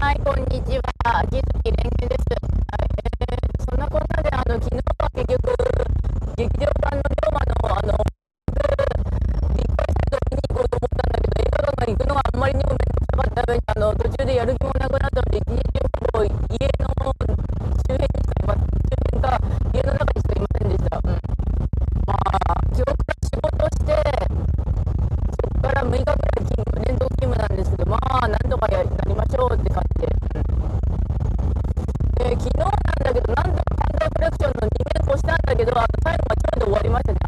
はい、こんにちは。秋月蓮華です。えー、そんなこんなで、あの、昨日は結局、劇場版の龍馬の、あの、立体サイトを見に行こうと思ったんだけど、映画館が行くのがあんまりにもめんどくさかった上に、あの、途中でやる気もなくけど、あの最後はちょうど終わりました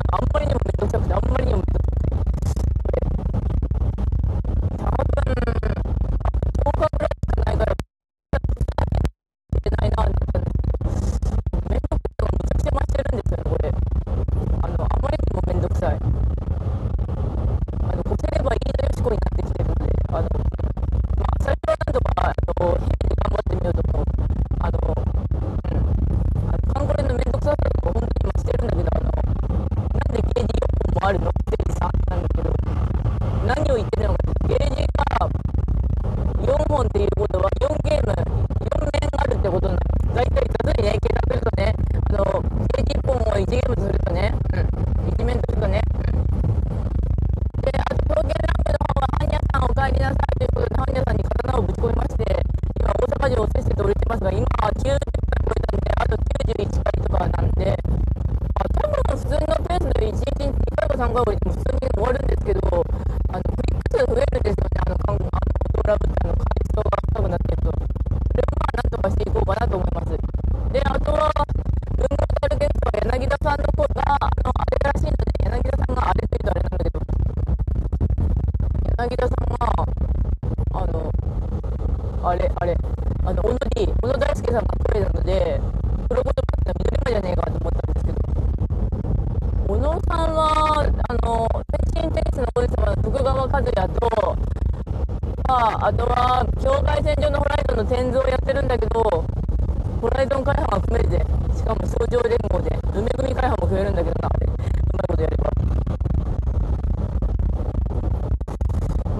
のっぺり3なんだけど何を言ってるのかゲージが4本っていうことは4ゲーム4面あるってことになる大体雑にね計算するとねあのゲージ1本を1ゲームするとね、うん、1面するとね、であと証券ランクの方は半夜さんお帰りなさいということで半夜さんに刀をぶち込みまして今大阪城をせっせと売りてますが今は9あの、回数が高くなってると。それをまあ、なんとかしていこうかなと思います。で、あとは、文豪タルゲストは柳田さんの方が、あの、あれらしいので、柳田さんがあれというとあれなんだけど、柳田さんが、あの、あれ、あれ、あの、小野 D、小野大輔さんが声なので、プロゴトバって緑間じゃねえかと思ったんですけど、小野さんは、あの、天神テニスの王子様の徳川和也と、あ、とは、境界線上のホライゾンの天図をやってるんだけど、ホライゾン会派が組めるで、しかも相乗連合で、梅組会派も組めるんだけどな、あれ。うまいことやれば。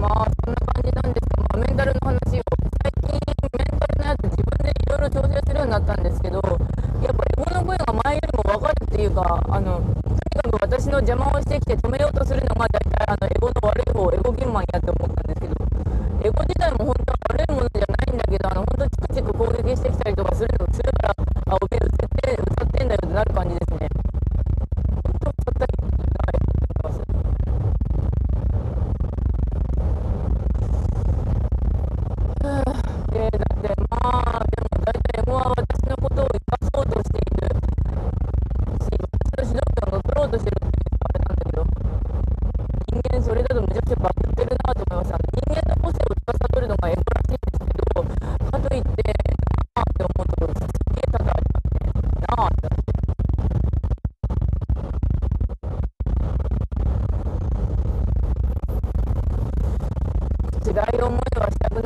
まあ、そんな感じなんですけど、まあ、メンタルの話を、最近、メンタルのやつ自分でいろいろ調整するようになったんですけど、やっぱエゴの声が前よりも分かるっていうか、あの、とにかく私の邪魔をしてきて止めようとするのが、大体、あの、エゴの悪い方、エゴギンマンやって思ったんですけど、エゴ自体も本当は悪いものじゃないんだけど、あの、本当チクチク攻撃してきたりとかするの、するから、あ、おめえ歌って、歌ってんだよってなる感じですね。本当、たったりないと思いま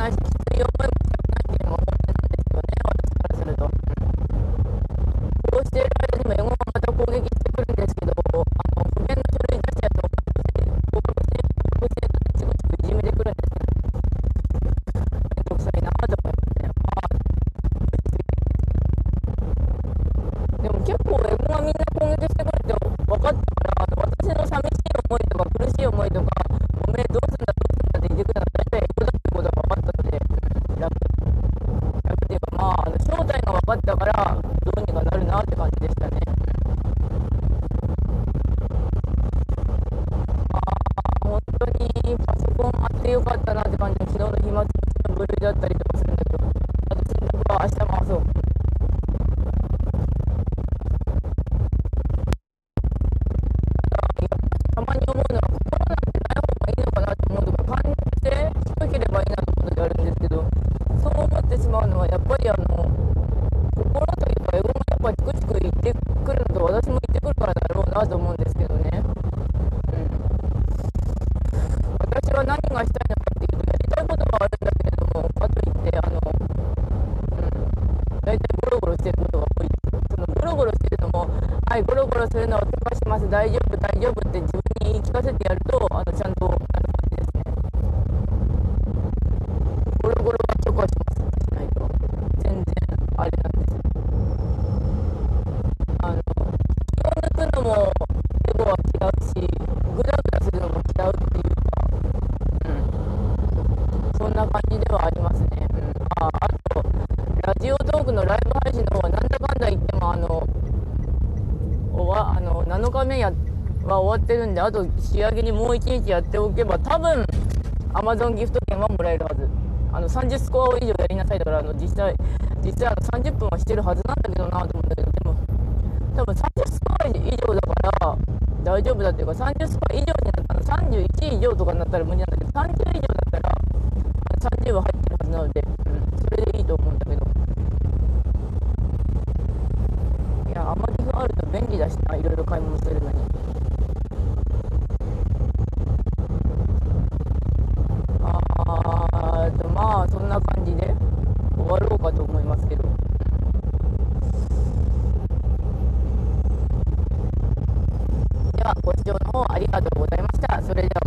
はしなって感じでしたは何がしたいのかっていうと、やりたいことがあるんだけれども、かといって、あの、うん、大体ゴロゴロしてることが多い。そのゴロゴロしてるのも、はい、ゴロゴロするのを手放します、大丈夫、大丈夫って自分に言い聞かせてやると、あの、ちゃんと、あの、感じですね。ゴロゴロは許可します。しないと全然あれな感じではありますね。うん、ああと、ラジオトークのライブ配信の方はなんだかんだ言っても、あの、おわあの7日目やは終わってるんで、あと仕上げにもう1日やっておけば、多分 Amazon ギフト券はもらえるはず。あの30スコア以上やりなさいだから、あの実際、実際あの30分はしてるはずなんだけどなと思うんだけど、でも、多分30スコア以上だから大丈夫だっていうか、30スコア以上になったら、31以上とかになったら無理なんだけど、30以上、30は入ってるはずなので、うん、それでいいと思うんだけど。いや、アマギフあると便利だしな、いろいろ買い物するのに。あーと、まあ、そんな感じで終わろうかと思いますけど。では、ご視聴の方ありがとうございました。それではまた。